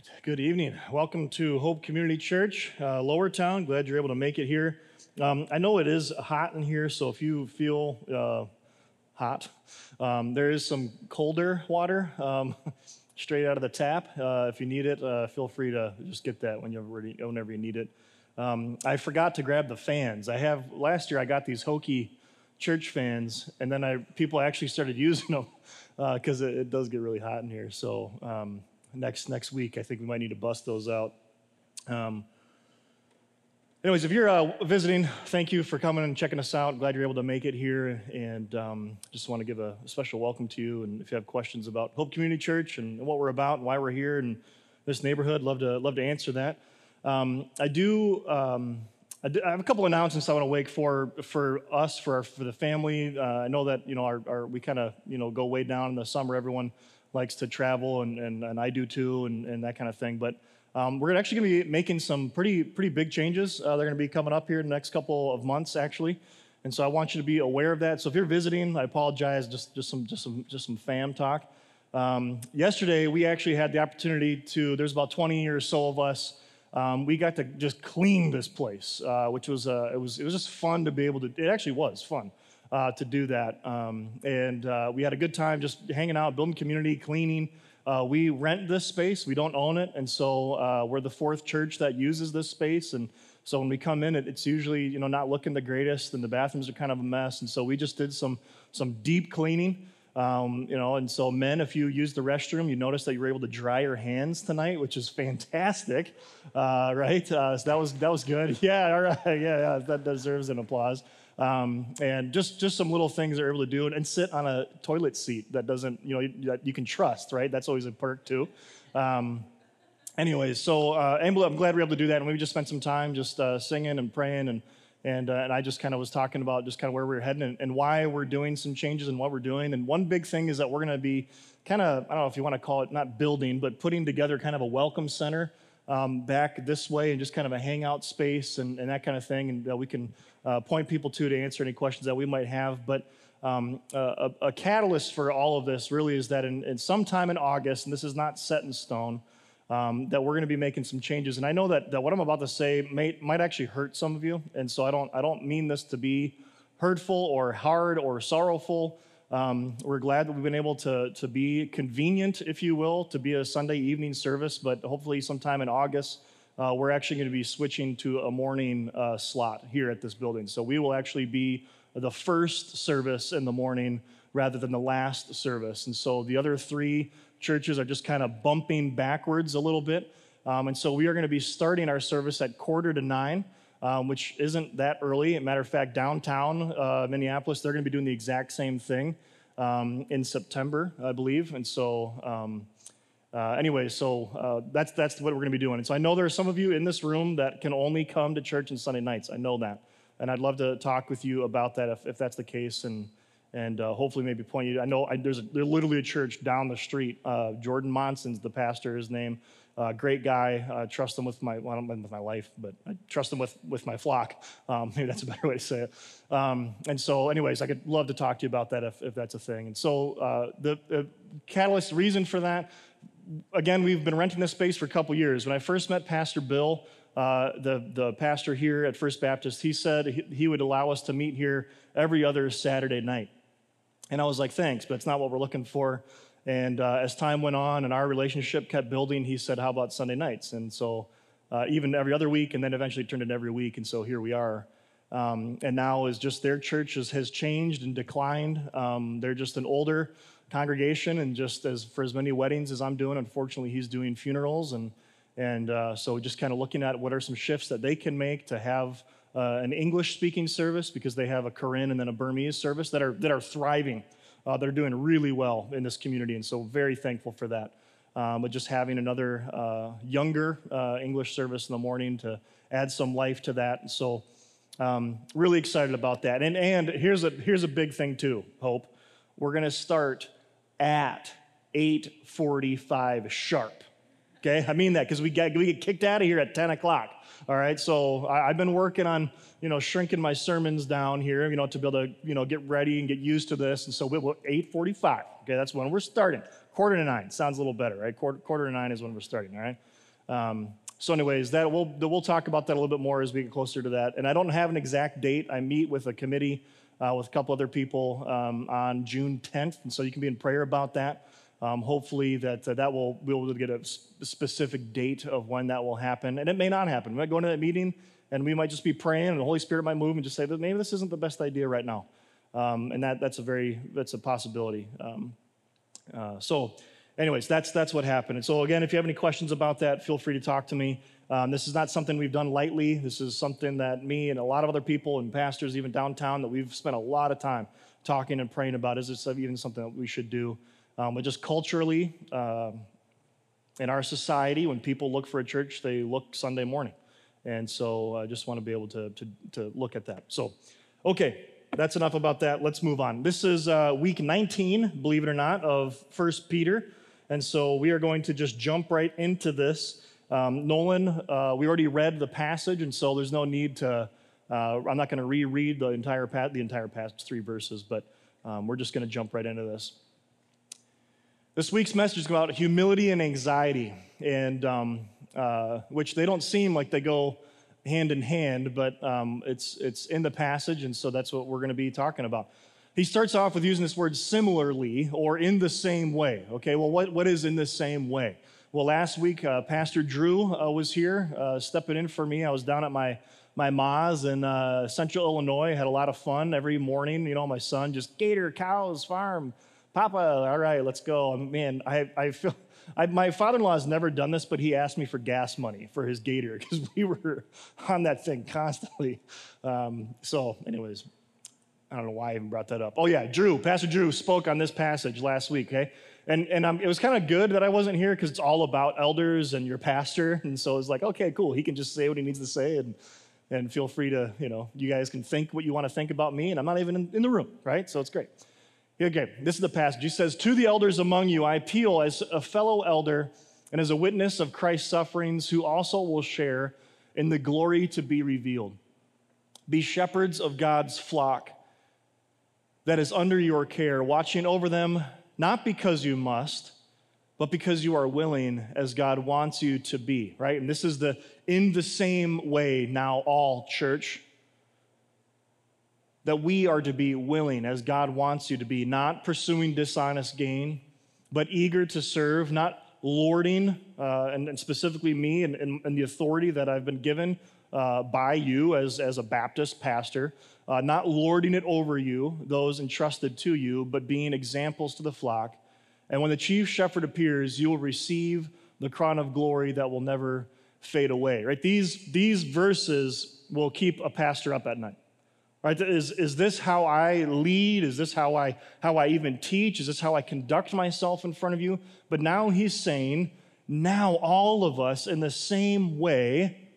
right. Good evening. Welcome to Hope Community Church, uh, Lower Town. Glad you're able to make it here. Um, I know it is hot in here, so if you feel uh, hot, um, there is some colder water um, straight out of the tap. Uh, if you need it, uh, feel free to just get that when you ready, whenever you need it. Um, I forgot to grab the fans. I have last year. I got these hokey church fans, and then I people actually started using them because uh, it, it, does get really hot in here. So um, next next week. I think we might need to bust those out. Um, anyways, if you're uh, visiting, thank you for coming and checking us out. Glad you're able to make it here, and um, just want to give a special welcome to you. And if you have questions about Hope Community Church and what we're about and why we're here in this neighborhood, love to love to answer that. Um, I do. Um, I have a couple announcements I want to wake for for us for our, for the family. Uh, I know that you know our, our we kind of you know go way down in the summer. Everyone likes to travel, and, and, and I do too, and, and that kind of thing. But um, we're actually going to be making some pretty pretty big changes. Uh, they're going to be coming up here in the next couple of months, actually. And so I want you to be aware of that. So if you're visiting, I apologize. Just just some just some just some fam talk. Um, yesterday we actually had the opportunity to. There's about 20 or so of us. Um, we got to just clean this place, uh, which was uh, it was it was just fun to be able to. It actually was fun uh, to do that. Um, and uh, we had a good time just hanging out, building community, cleaning. Uh, we rent this space, we don't own it. And so uh, we're the fourth church that uses this space. And so when we come in, it, it's usually you know not looking the greatest, and the bathrooms are kind of a mess. And so we just did some some deep cleaning. Um, you know, and so men, if you use the restroom, you notice that you were able to dry your hands tonight, which is fantastic, uh, right? Uh, so that was that was good. Yeah, all right, yeah, yeah, that deserves an applause. Um, and just just some little things they're able to do, and, and, sit on a toilet seat that doesn't, you know, that you can trust, right? That's always a perk too. Um, anyways, so uh, I'm glad we are able to do that, and we just spent some time just uh, singing and praying, and and uh, and I just kind of was talking about just kind of where we are heading and, and, why we're doing some changes and what we're doing. And one big thing is that we're going to be kind of I don't know if you want to call it not building, but putting together kind of a welcome center um, back this way and just kind of a hangout space and, and that kind of thing. And uh, we can uh, point people to to answer any questions that we might have. But um, a, a, catalyst for all of this really is that in, in sometime in August, and this is not set in stone, um, that we're going to be making some changes. And I know that, that what I'm about to say may, might actually hurt some of you. And so I don't, I don't mean this to be hurtful or hard or sorrowful. Um, we're glad that we've been able to, to be convenient, if you will, to be a Sunday evening service, but hopefully sometime in August, uh, we're actually going to be switching to a morning uh, slot here at this building. So we will actually be the first service in the morning rather than the last service. And so the other three churches are just kind of bumping backwards a little bit. Um, and so we are going to be starting our service at quarter to nine um, which isn't that early. matter of fact, downtown uh, Minneapolis, they're going to be doing the exact same thing um, in September, I believe. And so, um, uh, anyway, so uh, that's that's what we're going to be doing. And so I know there are some of you in this room that can only come to church on Sunday nights. I know that, and I'd love to talk with you about that if, if that's the case, and and uh, hopefully maybe point you. I know I, there's a, there's literally a church down the street. Uh, Jordan Monson's the pastor. His name. Uh, great guy. Uh, trust him with my well, with my life, but I trust him with with my flock. Um, maybe that's a better way to say it. Um, and so, anyways, I could love to talk to you about that if, if that's a thing. And so, uh, the, the, catalyst reason for that, again, we've been renting this space for a couple years. When I first met Pastor Bill, uh, the the pastor here at First Baptist, he said he, he would allow us to meet here every other Saturday night. And I was like, thanks, but it's not what we're looking for. And uh, as time went on and our relationship kept building, he said, How about Sunday nights? And so uh, even every other week, and then eventually turned into every week. And so here we are. Um, and now is just their church has, has changed and declined. Um, they're just an older congregation, and just as for as many weddings as I'm doing, unfortunately, he's doing funerals. And, and uh, so just kind of looking at what are some shifts that they can make to have uh, an English speaking service because they have a Karen and then a Burmese service that are, that are thriving uh, that are doing really well in this community, and so very thankful for that. Um, but just having another uh, younger uh, English service in the morning to add some life to that. So, um, really excited about that. And, and here's, a, here's a big thing, too, Hope. We're going to start at 8.45 sharp. Okay, I mean that because we get we get kicked out of here at 10 o'clock. All right, so I, have been working on you know shrinking my sermons down here, you know, to be able to you know get ready and get used to this. And so we 8:45. Okay, that's when we're starting. Quarter to nine sounds a little better, right? Quarter, quarter to nine is when we're starting. All right. Um, so, anyways, that we'll we'll talk about that a little bit more as we get closer to that. And I don't have an exact date. I meet with a committee uh, with a couple other people um, on June 10th, and so you can be in prayer about that. Um, hopefully that uh, that will be able to get a specific date of when that will happen, and it may not happen. We might go into that meeting, and we might just be praying, and the Holy Spirit might move and just say that maybe this isn't the best idea right now, um, and that that's a very that's a possibility. Um, uh, so, anyways, that's that's what happened. And so again, if you have any questions about that, feel free to talk to me. Um, this is not something we've done lightly. This is something that me and a lot of other people and pastors, even downtown, that we've spent a lot of time talking and praying about. Is this even something that we should do? Um, but just culturally, uh, in our society, when people look for a church, they look Sunday morning. And so I just want to be able to, to, to, look at that. So, okay, that's enough about that. Let's move on. This is uh, week 19, believe it or not, of First Peter. And so we are going to just jump right into this. Um, Nolan, uh, we already read the passage, and so there's no need to. Uh, I'm not going to reread the entire the entire passage, three verses, but um, we're just going to jump right into this. This week's message is about humility and anxiety, and um, uh, which they don't seem like they go hand in hand, but um, it's it's in the passage, and so that's what we're going to be talking about. He starts off with using this word similarly or in the same way. Okay, well, what, what is in the same way? Well, last week, uh, Pastor Drew uh, was here uh, stepping in for me. I was down at my my ma's in uh, Central Illinois. Had a lot of fun every morning. You know, my son just gator cows farm Papa, all right, let's go. Man, I, I feel, I, my father in law has never done this, but he asked me for gas money for his gator because we were on that thing constantly. Um, so, anyways, I don't know why I even brought that up. Oh, yeah, Drew, Pastor Drew spoke on this passage last week, okay? And, and um, it was kind of good that I wasn't here because it's all about elders and your pastor. And so it's like, okay, cool. He can just say what he needs to say and, and feel free to, you know, you guys can think what you want to think about me. And I'm not even in, in the room, right? So it's great. Okay, this is the passage. He says, To the elders among you, I appeal as a fellow elder and as a witness of Christ's sufferings, who also will share in the glory to be revealed. Be shepherds of God's flock that is under your care, watching over them, not because you must, but because you are willing as God wants you to be, right? And this is the in the same way now, all church that we are to be willing, as God wants you to be, not pursuing dishonest gain, but eager to serve, not lording, uh, and, and, specifically me and, and, and, the authority that I've been given uh, by you as, as a Baptist pastor, uh, not lording it over you, those entrusted to you, but being examples to the flock. And when the chief shepherd appears, you will receive the crown of glory that will never fade away. Right? These, these verses will keep a pastor up at night. Right? Is, is this how I lead? Is this how I, how I even teach? Is this how I conduct myself in front of you? But now he's saying, now all of us in the same way.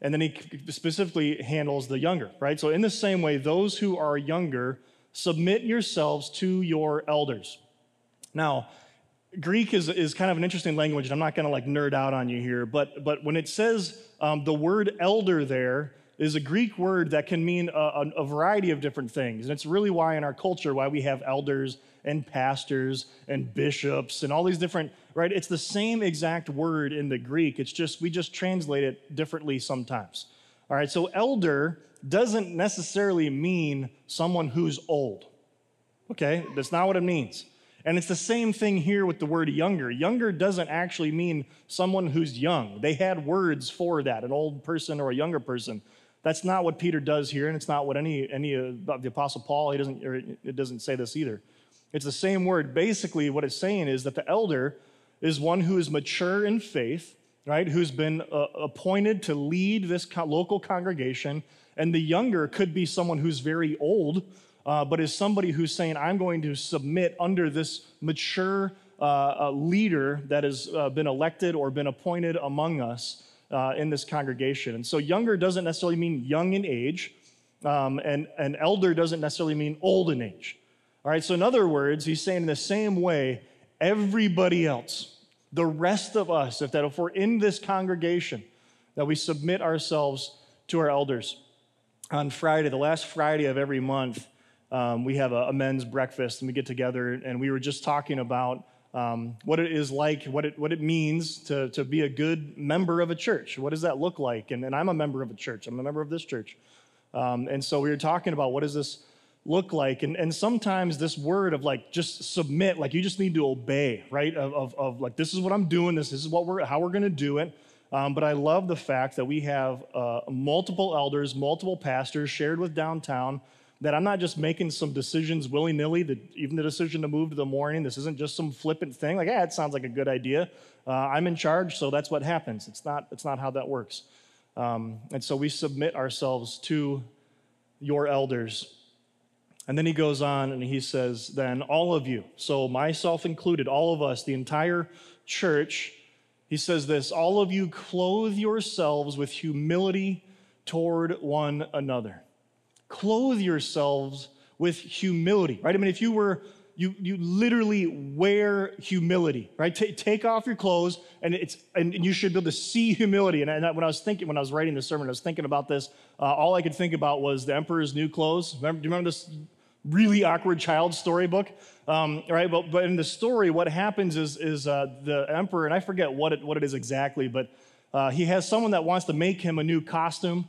And then he specifically handles the younger, right? So, in the same way, those who are younger, submit yourselves to your elders. Now, Greek is, is kind of an interesting language, and I'm not going to like nerd out on you here, but, but when it says um, the word elder there, is a Greek word that can mean a, a, variety of different things. And it's really why in our culture, why we have elders and pastors and bishops and all these different, right? It's the same exact word in the Greek. It's just, we just translate it differently sometimes. All right, so elder doesn't necessarily mean someone who's old. Okay, that's not what it means. And it's the same thing here with the word younger. Younger doesn't actually mean someone who's young. They had words for that, an old person or a younger person. That's not what Peter does here, and it's not what any, any of the Apostle Paul, he doesn't, it doesn't say this either. It's the same word. Basically, what it's saying is that the elder is one who is mature in faith, right, who's been uh, appointed to lead this co- local congregation, and the younger could be someone who's very old, uh, but is somebody who's saying, I'm going to submit under this mature uh, leader that has uh, been elected or been appointed among us uh, in this congregation. And so younger doesn't necessarily mean young in age, um, and, and elder doesn't necessarily mean old in age. All right, so in other words, he's saying in the same way, everybody else, the rest of us, if that if we're in this congregation, that we submit ourselves to our elders. On Friday, the last Friday of every month, um, we have a, a, men's breakfast and we get together and we were just talking about um, what it is like, what it, what it means to, to be a good member of a church. What does that look like? And, and I'm a member of a church, I'm a member of this church. Um, and so we were talking about what does this look like? And, and sometimes this word of like just submit, like you just need to obey, right? Of, of, of like, this is what I'm doing, this, this is what we're, how we're gonna do it. Um, but I love the fact that we have uh, multiple elders, multiple pastors shared with downtown that I'm not just making some decisions willy nilly, even the decision to move to the morning, this isn't just some flippant thing, like, yeah, it sounds like a good idea. Uh, I'm in charge, so that's what happens. It's not, it's not how that works. Um, and so we submit ourselves to your elders. And then he goes on and he says, then all of you, so myself included, all of us, the entire church, he says this all of you clothe yourselves with humility toward one another clothe yourselves with humility, right? I mean, if you were, you, you literally wear humility, right? T- take off your clothes and it's, and you should be able to see humility. And, and when I was thinking, when I was writing the sermon, I was thinking about this. Uh, all I could think about was the emperor's new clothes. Remember, do you remember this really awkward child storybook? Um, right, but, but in the story, what happens is, is uh, the emperor, and I forget what it, what it is exactly, but uh, he has someone that wants to make him a new costume.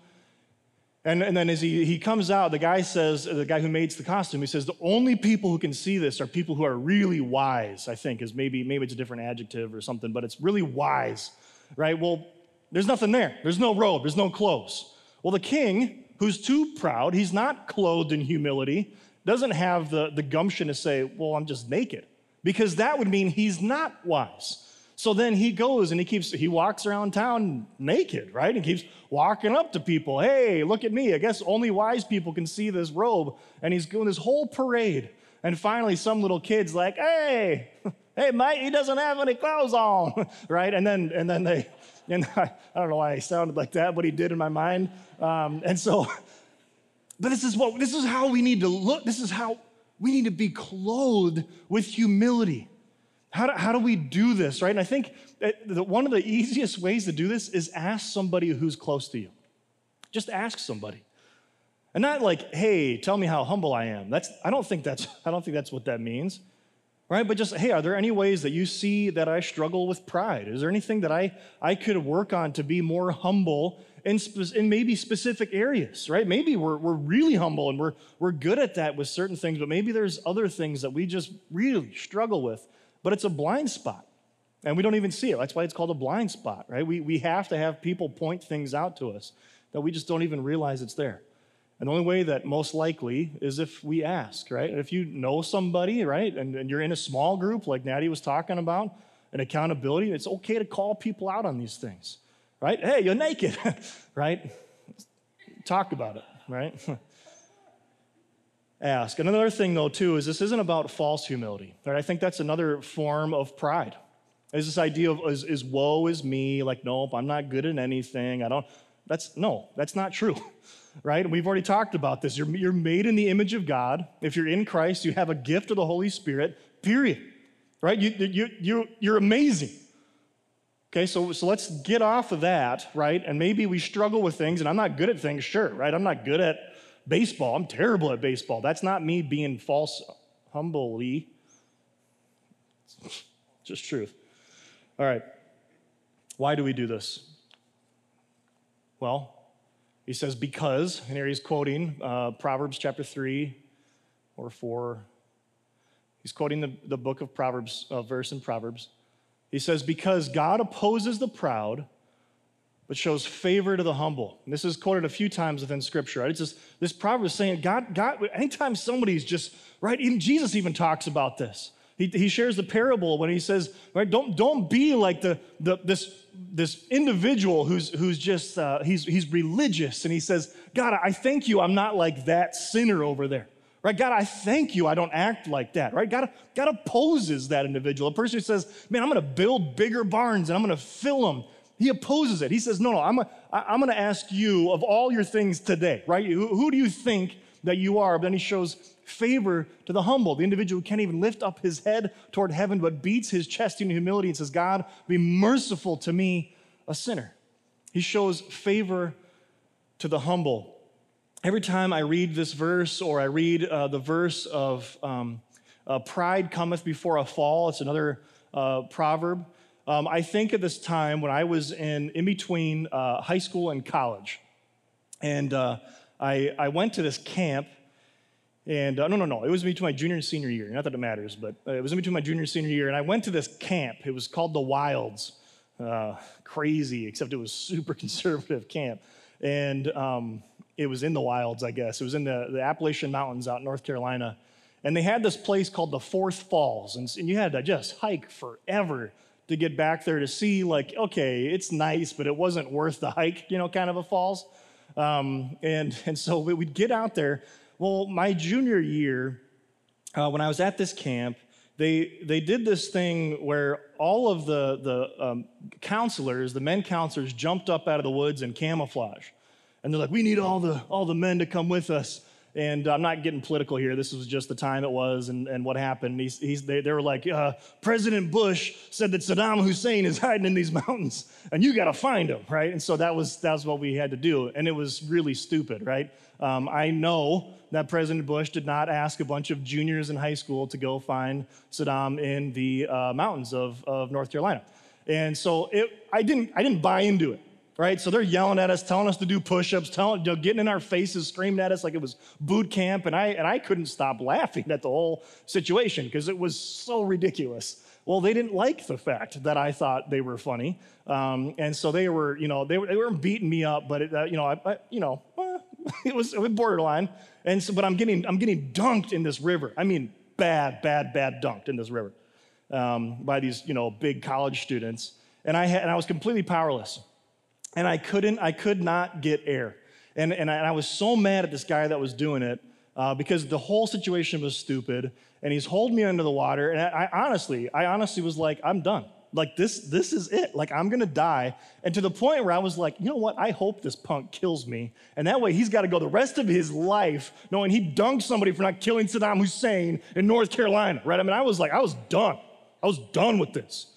And, and then as he, he comes out, the guy says, the guy who makes the costume, he says, the only people who can see this are people who are really wise, I think, is maybe, maybe it's a different adjective or something, but it's really wise, right? Well, there's nothing there. There's no robe, there's no clothes. Well, the king, who's too proud, he's not clothed in humility, doesn't have the, the gumption to say, well, I'm just naked, because that would mean he's not wise. So then he goes and he keeps, he walks around town naked, right? And keeps walking up to people. Hey, look at me. I guess only wise people can see this robe. And he's doing this whole parade. And finally, some little kid's like, hey, hey, mate, he doesn't have any clothes on, right? And then, and then they, and I, I don't know why he sounded like that, but he did in my mind. Um, and so, but this is what, this is how we need to look. This is how we need to be clothed with humility. How do, how do we do this, right? And I think that one of the easiest ways to do this is ask somebody who's close to you. Just ask somebody. And not like, hey, tell me how humble I am. That's, I, don't think that's, I don't think that's what that means, right? But just, hey, are there any ways that you see that I struggle with pride? Is there anything that I, I could work on to be more humble in, spe- in maybe specific areas, right? Maybe we're, we're really humble and we're, we're good at that with certain things, but maybe there's other things that we just really struggle with but it's a blind spot. And we don't even see it. That's why it's called a blind spot, right? We, we have to have people point things out to us that we just don't even realize it's there. And the only way that most likely is if we ask, right? If you know somebody, right, and, and you're in a small group like Natty was talking about, and accountability, it's okay to call people out on these things, right? Hey, you're naked, right? Talk about it, right? ask. Another thing, though, too, is this isn't about false humility. Right? I think that's another form of pride. Is this idea of is, is woe is me, like, nope, I'm not good at anything. I don't. That's no, that's not true. Right? And we've already talked about this. You're, you're made in the image of God. If you're in Christ, you have a gift of the Holy Spirit, period. Right? You, you, you, you're amazing. Okay, so, so let's get off of that, right? And maybe we struggle with things, and I'm not good at things, sure, right? I'm not good at baseball. I'm terrible at baseball. That's not me being false humbly. Just truth. All right. Why do we do this? Well, he says, because, and here he's quoting uh, Proverbs chapter 3 or 4. He's quoting the, the book of Proverbs, uh, verse in Proverbs. He says, because God opposes the proud but shows favor to the humble. And this is quoted a few times within Scripture. Right? It's just this proverb is saying God, God. Anytime somebody's just right, even Jesus even talks about this. He, he shares the parable when he says, right, don't don't be like the, the this this individual who's who's just uh, he's he's religious, and he says, God, I thank you, I'm not like that sinner over there. Right, God, I thank you. I don't act like that. Right, God, God opposes that individual. A person who says, "Man, I'm going to build bigger barns and I'm going to fill them he opposes it. He says, No, no, I'm, a, I'm going to ask you of all your things today, right? Who, who do you think that you are. But then he shows favor to the humble, the individual who can't even lift up his head toward heaven, but beats his chest in humility and says, God, be merciful to me, a sinner. He shows favor to the humble. Every time I read this verse or I read uh, the verse of um, uh, pride cometh before a fall, it's another uh, proverb. Um, I think of this time when I was in, in between uh, high school and college. And uh, I, I went to this camp and uh, no, no, no, it was between my junior and senior year. Not that it matters, but uh, it was in between my junior and senior year. And I went to this camp. It was called the Wilds. Uh, crazy, except it was super conservative camp. And um, it was in the wilds, I guess. It was in the, the Appalachian Mountains out in North Carolina. And they had this place called the Fourth Falls. And, and you had to just hike forever to get back there to see, like, okay, it's nice, but it wasn't worth the hike, you know, kind of a falls. Um, and, and so we'd get out there. Well, my junior year, uh, when I was at this camp, they, they did this thing where all of the, the um, counselors, the men counselors, jumped up out of the woods in camouflage. And they're like, we need all the, all the men to come with us. And I'm not getting political here. This was just the time it was and, and what happened. He's, he's, they, they were like, uh, President Bush said that Saddam Hussein is hiding in these mountains and you got to find him, right? And so that was, that was what we had to do. And it was really stupid, right? Um, I know that President Bush did not ask a bunch of juniors in high school to go find Saddam in the uh, mountains of, of North Carolina. And so it, I, didn't, I didn't buy into it right? So they're yelling at us, telling us to do push-ups, telling, you know, getting in our faces, screaming at us like it was boot camp, and I and I couldn't stop laughing at the whole situation because it was so ridiculous. Well, they didn't like the fact that I thought they were funny, um, and so they were, you know, they, they weren't beating me up, but it, uh, you know, I, I, you know, it was, it was borderline. And so, but I'm getting I'm getting dunked in this river. I mean, bad, bad, bad dunked in this river um, by these, you know, big college students, and I had, and I was completely powerless and I couldn't, I could not get air. And, and, I, and I was so mad at this guy that was doing it uh, because the whole situation was stupid. And he's holding me under the water. And I, I honestly, I honestly was like, I'm done. Like this, this is it. Like I'm gonna die. And to the point where I was like, you know what? I hope this punk kills me. And that way he's got to go the rest of his life knowing he dunked somebody for not killing Saddam Hussein in North Carolina. Right? I mean, I was like, I was done. I was done with this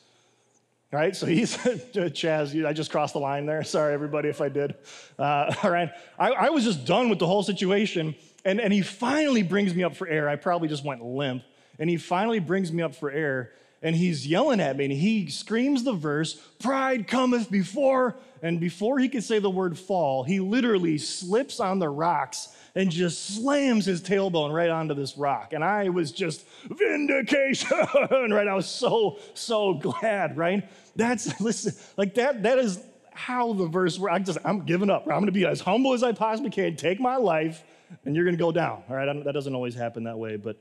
right? So he's, Chaz, I just crossed the line there. Sorry, everybody, if I did. Uh, all right. I, I, was just done with the whole situation. And, and he finally brings me up for air. I probably just went limp. And he finally brings me up for air. And he's yelling at me and he screams the verse, Pride cometh before. And before he could say the word fall, he literally slips on the rocks and just slams his tailbone right onto this rock. And I was just, vindication, right? I was so, so glad, right? That's, listen, like that, that is how the verse, where I just, I'm giving up. I'm going to be as humble as I possibly can, take my life, and you're going to go down, all right? that doesn't always happen that way, but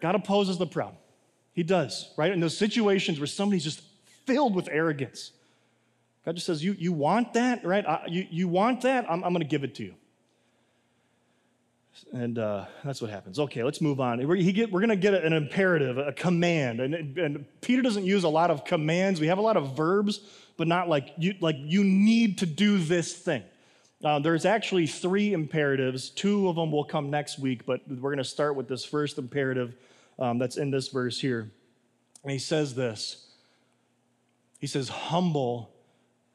God opposes the proud. He does, right? In those situations where somebody's just filled with arrogance, God just says, You, you want that, right? I, you, you want that? I'm, I'm going to give it to you. And uh, that's what happens. Okay, let's move on. We're, get, we're going to get an imperative, a command. And, and, Peter doesn't use a lot of commands. We have a lot of verbs, but not like you, like you need to do this thing. Uh, there's actually three imperatives. Two of them will come next week, but we're going to start with this first imperative um, that's in this verse here. And he says this He says, Humble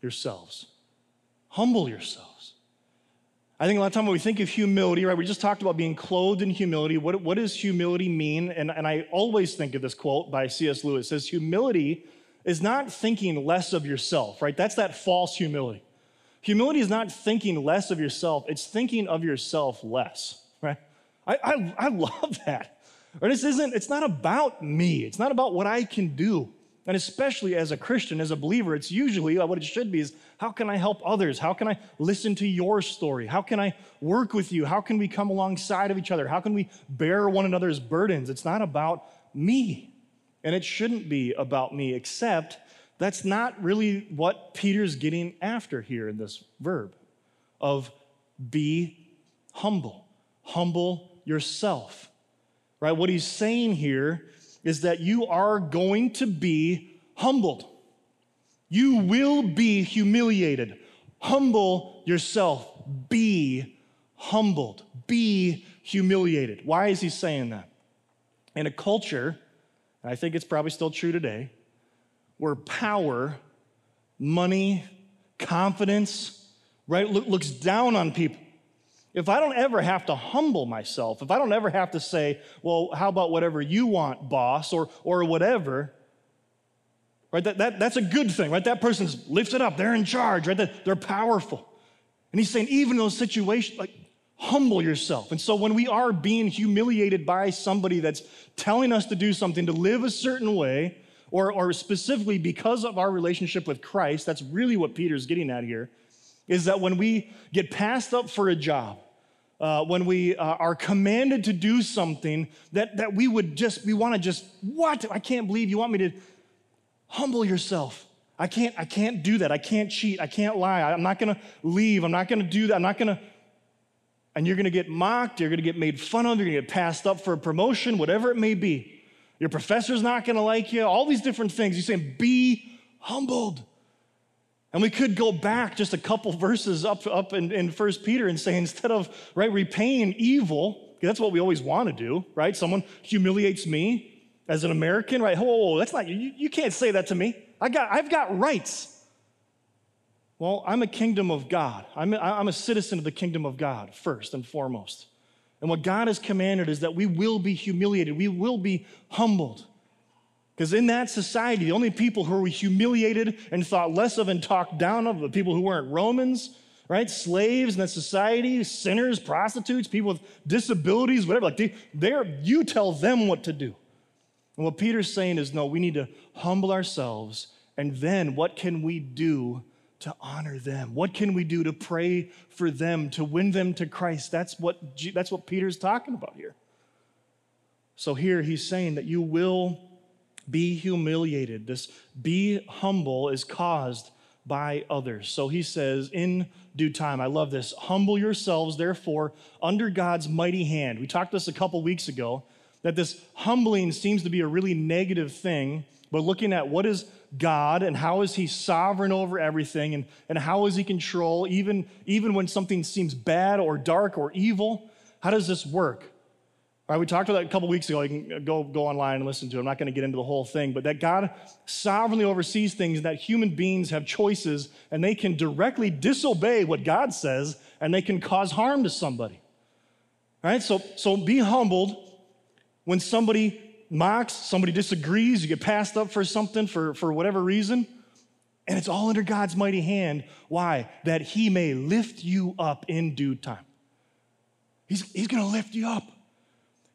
yourselves. Humble yourselves. I think a lot of time when we think of humility, right, we just talked about being clothed in humility. What, what does humility mean? And, and I always think of this quote by C.S. Lewis. It says, Humility is not thinking less of yourself, right? That's that false humility. Humility is not thinking less of yourself, it's thinking of yourself less, right? I, I, I love that. Right? This isn't, it's not about me, it's not about what I can do. And especially as a Christian, as a believer, it's usually uh, what it should be is how can I help others? How can I listen to your story? How can I work with you? How can we come alongside of each other? How can we bear one another's burdens? It's not about me. And it shouldn't be about me, except that's not really what Peter's getting after here in this verb of be humble. Humble yourself. Right? What he's saying here is that you are going to be humbled. You will be humiliated. Humble yourself. Be humbled, be humiliated. Why is he saying that? In a culture, and I think it's probably still true today, where power, money, confidence, right, looks down on people. If I don't ever have to humble myself, if I don't ever have to say, well, how about whatever you want, boss, or, or whatever, right, that, that, that's a good thing, right? That person's lifted up, they're in charge, right? They're powerful. And he's saying, even in those situations, like, humble yourself. And so when we are being humiliated by somebody that's telling us to do something, to live a certain way, or, or specifically because of our relationship with Christ, that's really what Peter's getting at here, is that when we get passed up for a job, uh, when we uh, are commanded to do something that, that we would just, we want to just, what? I can't believe you want me to humble yourself. I can't, I can't do that. I can't cheat. I can't lie. I'm not going to leave. I'm not going to do that. I'm not going to and you're going to get mocked, you're going to get made fun of, you're going to get passed up for a promotion, whatever it may be. Your professor's not going to like you, all these different things. You're saying, be humbled. And we could go back just a couple verses up, up in, in 1 Peter and say, instead of right, repaying evil, that's what we always want to do, right? Someone humiliates me as an American, right? Whoa, that's not, you, you can't say that to me. I got, I've got rights. Well, I'm a kingdom of God. I'm a, I'm a citizen of the kingdom of God, first and foremost. And what God has commanded is that we will be humiliated, we will be humbled. Because in that society, the only people who were humiliated and thought less of and talked down of the people who weren't Romans, right? Slaves in that society, sinners, prostitutes, people with disabilities, whatever. Like they, they're, you tell them what to do. And what Peter's saying is, no, we need to humble ourselves, and then what can we do to honor them? What can we do to pray for them, to win them to Christ? That's what, that's what Peter's talking about here. So here he's saying that you will be humiliated. This be humble is caused by others. So he says, in due time, I love this, humble yourselves, therefore, under God's mighty hand. We talked this a couple weeks ago that this humbling seems to be a really negative thing, but looking at what is God and how is he sovereign over everything and, and how is he control even, even when something seems bad or dark or evil? How does this work? Right, we talked about that a couple weeks ago. You can go, go online and listen to it. I'm not going to get into the whole thing, but that God sovereignly oversees things, that human beings have choices, and they can directly disobey what God says, and they can cause harm to somebody. All right, so, so be humbled when somebody mocks, somebody disagrees, you get passed up for something for, for whatever reason, and it's all under God's mighty hand. Why? That He may lift you up in due time. He's, he's gonna lift you up.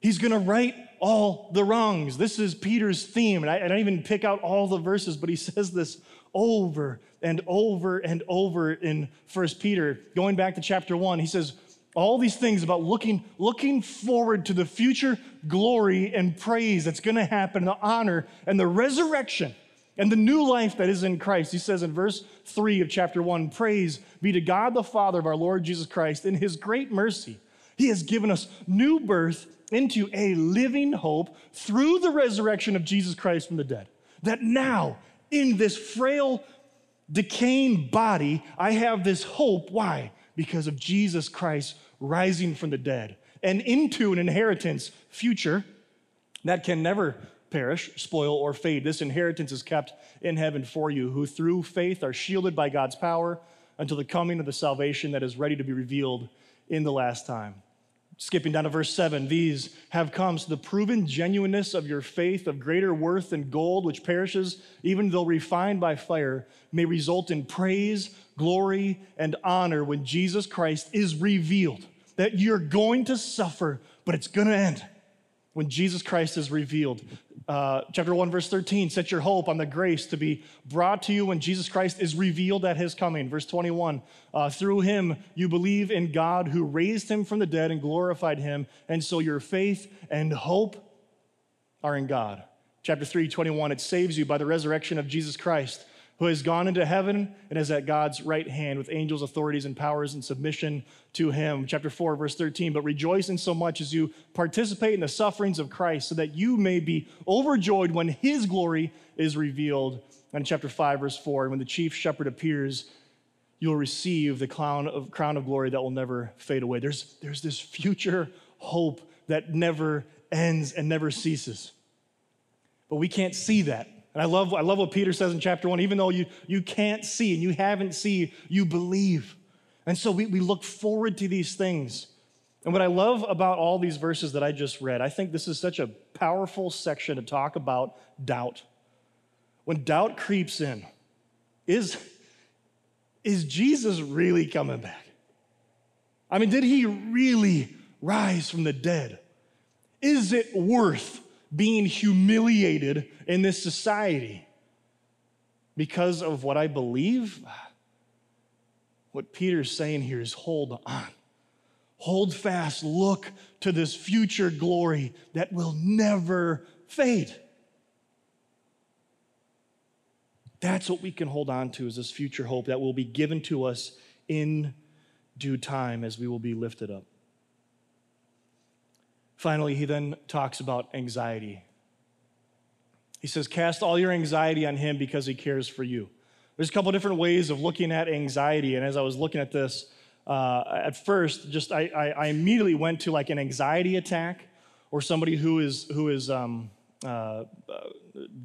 He's gonna right all the wrongs. This is Peter's theme, and I, I don't even pick out all the verses, but he says this over and over and over in First Peter. Going back to chapter one, he says, all these things about looking, looking forward to the future glory and praise that's going to happen, the honor and the resurrection and the new life that is in Christ. He says in verse 3 of chapter 1 Praise be to God the Father of our Lord Jesus Christ. In his great mercy, he has given us new birth into a living hope through the resurrection of Jesus Christ from the dead. That now, in this frail, decaying body, I have this hope. Why? because of Jesus Christ rising from the dead and into an inheritance future that can never perish, spoil, or fade. This inheritance is kept in heaven for you, who through faith are shielded by God's power until the coming of the salvation that is ready to be revealed in the last time. Skipping down to verse 7, these have come so the proven genuineness of your faith of greater worth than gold, which perishes, even though refined by fire, may result in praise, glory, and honor when Jesus Christ is revealed. That you're going to suffer, but it's going to end when Jesus Christ is revealed. Uh, chapter 1, verse 13 set your hope on the grace to be brought to you when Jesus Christ is revealed at his coming. Verse 21 uh, through him you believe in God who raised him from the dead and glorified him, and so your faith and hope are in God. Chapter 3, 21 it saves you by the resurrection of Jesus Christ who has gone into heaven and is at God's right hand with angels, authorities, and powers in submission to him. Chapter 4, verse 13. But rejoice in so much as you participate in the sufferings of Christ, so that you may be overjoyed when his glory is revealed. And chapter 5, verse 4, And when the chief shepherd appears, you'll receive the crown of, crown of glory that will never fade away. There's, there's this future hope that never ends and never ceases. But we can't see that. And I love, I love what Peter says in chapter one even though you, you can't see and you haven't seen, you believe. And so we, we look forward to these things. And what I love about all these verses that I just read, I think this is such a powerful section to talk about doubt. When doubt creeps in, is, is Jesus really coming back? I mean, did he really rise from the dead? Is it worth being humiliated in this society because of what I believe? What Peter's saying here is hold on. Hold fast. Look to this future glory that will never fade. That's what we can hold on to is this future hope that will be given to us in due time as we will be lifted up. Finally, he then talks about anxiety. He says, Cast all your anxiety on him because he cares for you. There's a couple different ways of looking at anxiety. And as I was looking at this, uh, at first, just I, I, I, immediately went to like an anxiety attack or somebody who is, who is um, uh, uh,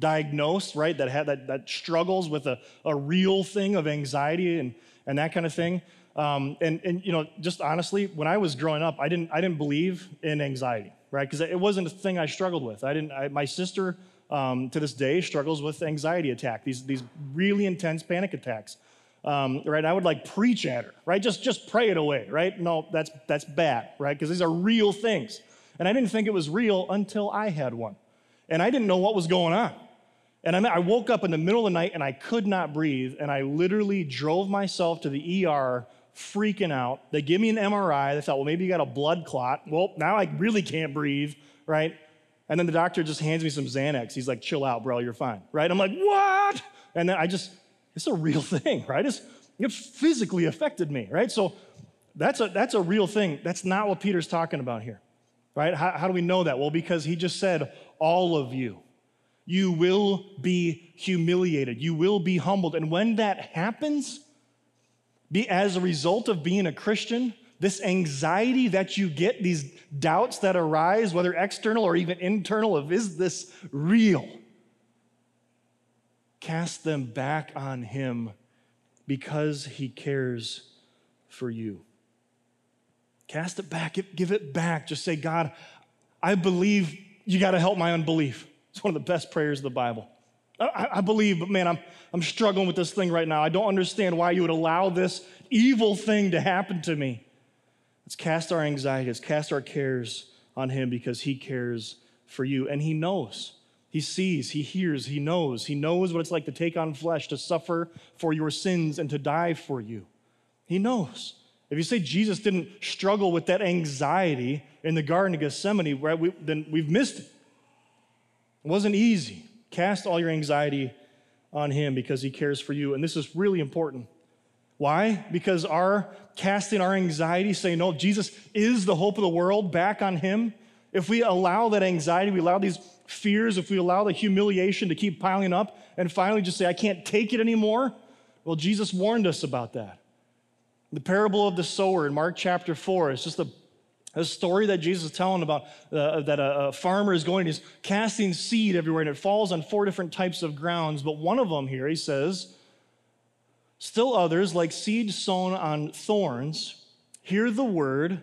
diagnosed, right, that, had, that, that struggles with a, a real thing of anxiety and, and that kind of thing. Um, and, and, you know, just honestly, when I was growing up, I didn't, I didn't believe in anxiety, right? Because it wasn't a thing I struggled with. I didn't, I, my sister um, to this day struggles with anxiety attack, these, these really intense panic attacks. Um, right? I would like preach at her, right? Just, just pray it away, right? No, that's, that's bad, right? Because these are real things. And I didn't think it was real until I had one and I didn't know what was going on. And I woke up in the middle of the night and I could not breathe, and I literally drove myself to the ER freaking out. They give me an MRI. They thought, well, maybe you got a blood clot. Well, now I really can't breathe, right? And then the doctor just hands me some Xanax. He's like, chill out, bro, you're fine, right? I'm like, what? And then I just, it's a real thing, right? It's, it physically affected me, right? So that's a, that's a real thing. That's not what Peter's talking about here, right? How, how do we know that? Well, because he just said, all of you. You will be humiliated. You will be humbled. And when that happens, be as a result of being a Christian, this anxiety that you get, these doubts that arise, whether external or even internal, of is this real? Cast them back on Him because He cares for you. Cast it back, give it back. Just say, God, I believe you got to help my unbelief. It's one of the best prayers of the Bible. I, I, believe, but man, I'm, I'm struggling with this thing right now. I don't understand why you would allow this evil thing to happen to me. Let's cast our anxieties, cast our cares on Him because He cares for you. And He knows. He sees, He hears, He knows. He knows what it's like to take on flesh, to suffer for your sins, and to die for you. He knows. If you say Jesus didn't struggle with that anxiety in the Garden of Gethsemane, right, we, then we've missed it. It wasn't easy. Cast all your anxiety on Him because He cares for you. And this is really important. Why? Because our casting our anxiety, saying, No, Jesus is the hope of the world, back on Him. If we allow that anxiety, we allow these fears, if we allow the humiliation to keep piling up, and finally just say, I can't take it anymore, well, Jesus warned us about that. The parable of the sower in Mark chapter 4 is just a, a story that Jesus is telling about uh, that a, a, farmer is going, he's casting seed everywhere, and it falls on four different types of grounds. But one of them here, he says, still others, like seed sown on thorns, hear the word,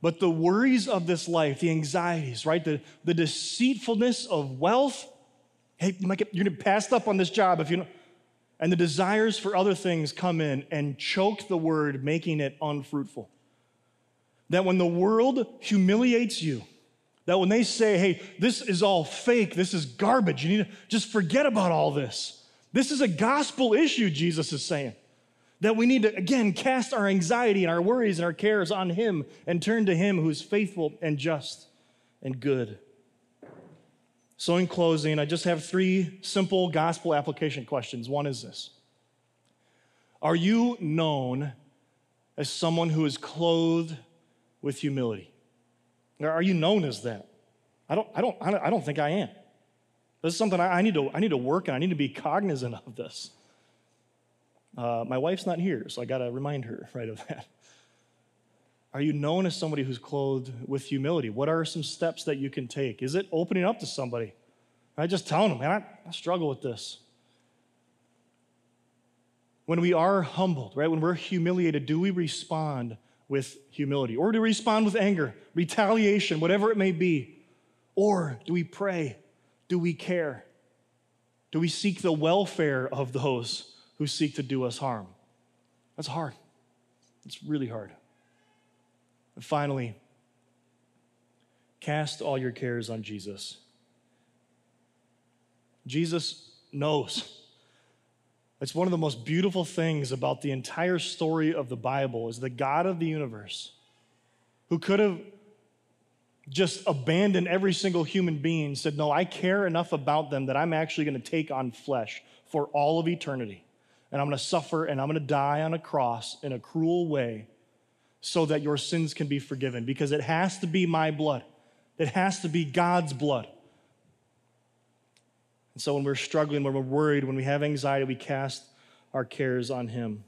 but the worries of this life, the anxieties, right? The, the deceitfulness of wealth. Hey, you get, you're gonna passed up on this job if you don't and the desires for other things come in and choke the word, making it unfruitful. That when the world humiliates you, that when they say, hey, this is all fake, this is garbage, you need to just forget about all this. This is a gospel issue, Jesus is saying. That we need to, again, cast our anxiety and our worries and our cares on Him and turn to Him who's faithful and just and good. So, in closing, I just have three simple gospel application questions. One is this Are you known as someone who is clothed with humility? Are you known as that? I don't, I don't, I don't think I am. This is something I, need to, I need to work on. I need to be cognizant of this. Uh, my wife's not here, so I got to remind her right of that. Are you known as somebody who's clothed with humility? What are some steps that you can take? Is it opening up to somebody? I just telling them, man, I, I struggle with this. When we are humbled, right? When we're humiliated, do we respond with humility? Or do we respond with anger, retaliation, whatever it may be? Or do we pray? Do we care? Do we seek the welfare of those who seek to do us harm? That's hard. It's really hard. And finally, cast all your cares on Jesus. Jesus knows. It's one of the most beautiful things about the entire story of the Bible is the God of the universe who could have just abandoned every single human being said, "No, I care enough about them that I'm actually going to take on flesh for all of eternity. And I'm going to suffer and I'm going to die on a cross in a cruel way so that your sins can be forgiven because it has to be my blood. It has to be God's blood. And so when we're struggling, when we're worried, when we have anxiety, we cast our cares on Him.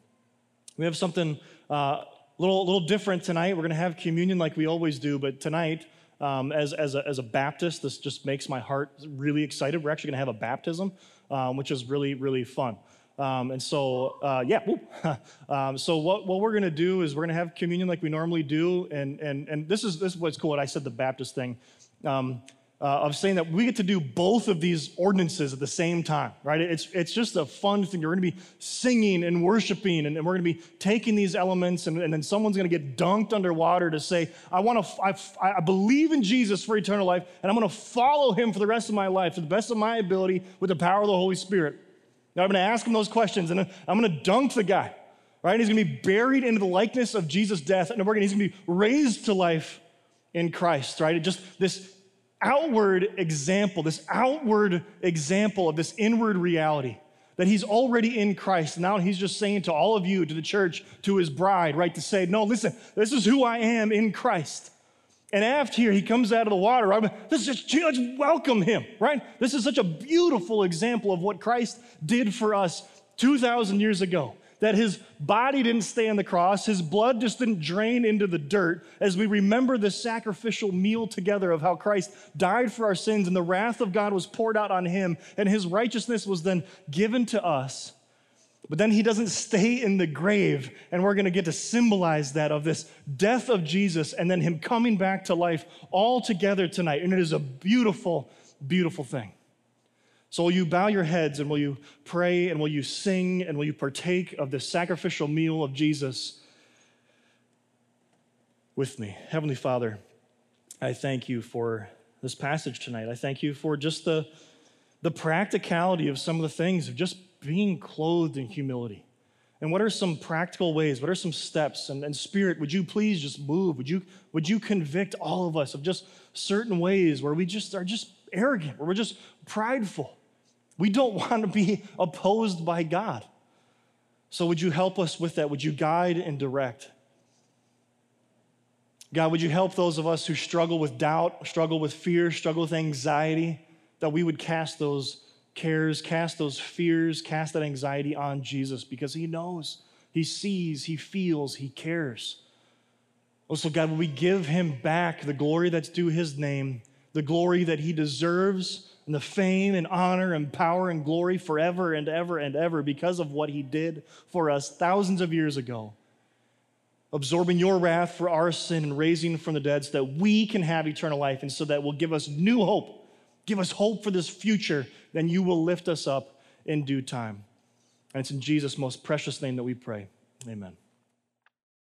We have something a uh, little, little different tonight. We're going to have communion like we always do, but tonight, um, as, as, a, as a Baptist, this just makes my heart really excited. We're actually going to have a baptism, um, which is really, really fun. Um, and so, uh, yeah. um, so what, what we're going to do is we're going to have communion like we normally do. And, and, and this, is, this is what's cool. I said the Baptist thing. Um, uh, of saying that we get to do both of these ordinances at the same time, right? It's, it's just a fun thing. We're going to be singing and worshiping, and, and we're going to be taking these elements, and, and then someone's going to get dunked underwater to say, I want to, I, I believe in Jesus for eternal life, and I'm going to follow him for the rest of my life to the best of my ability with the power of the Holy Spirit. Now I'm going to ask him those questions, and I'm going to dunk the guy, right? He's going to be buried into the likeness of Jesus' death, and we're going he's going to be raised to life in Christ, right? It just this outward example, this outward example of this inward reality that he's already in Christ. Now he's just saying to all of you, to the church, to his bride, right, to say, no, listen, this is who I am in Christ. And after here, he comes out of the water. Right? This is just, let's welcome him, right? This is such a beautiful example of what Christ did for us 2,000 years ago that his body didn't stay on the cross, his blood just didn't drain into the dirt, as we remember the sacrificial meal together of how Christ died for our sins and the wrath of God was poured out on him, and his righteousness was then given to us. But then he doesn't stay in the grave, and we're going to get to symbolize that of this death of Jesus and then him coming back to life all together tonight. And it is a beautiful, beautiful thing. So, will you bow your heads and will you pray and will you sing and will you partake of the sacrificial meal of Jesus with me? Heavenly Father, I thank you for this passage tonight. I thank you for just the, the practicality of some of the things of just being clothed in humility. And what are some practical ways? What are some steps? And, and Spirit, would you please just move? Would you, would you convict all of us of just certain ways where we just are just arrogant, where we're just prideful? We don't want to be opposed by God. So, would you help us with that? Would you guide and direct? God, would you help those of us who struggle with doubt, struggle with fear, struggle with anxiety, that we would cast those cares, cast those fears, cast that anxiety on Jesus because He knows, He sees, He feels, He cares. Also, God, would we give Him back the glory that's due His name, the glory that He deserves and the fame and honor and power and glory forever and ever and ever because of what he did for us thousands of years ago. Absorbing your wrath for our sin and raising from the dead so that we can have eternal life and so that will give us new hope. Give us hope for this future, then you will lift us up in due time. And it's in Jesus' most precious name that we pray. Amen.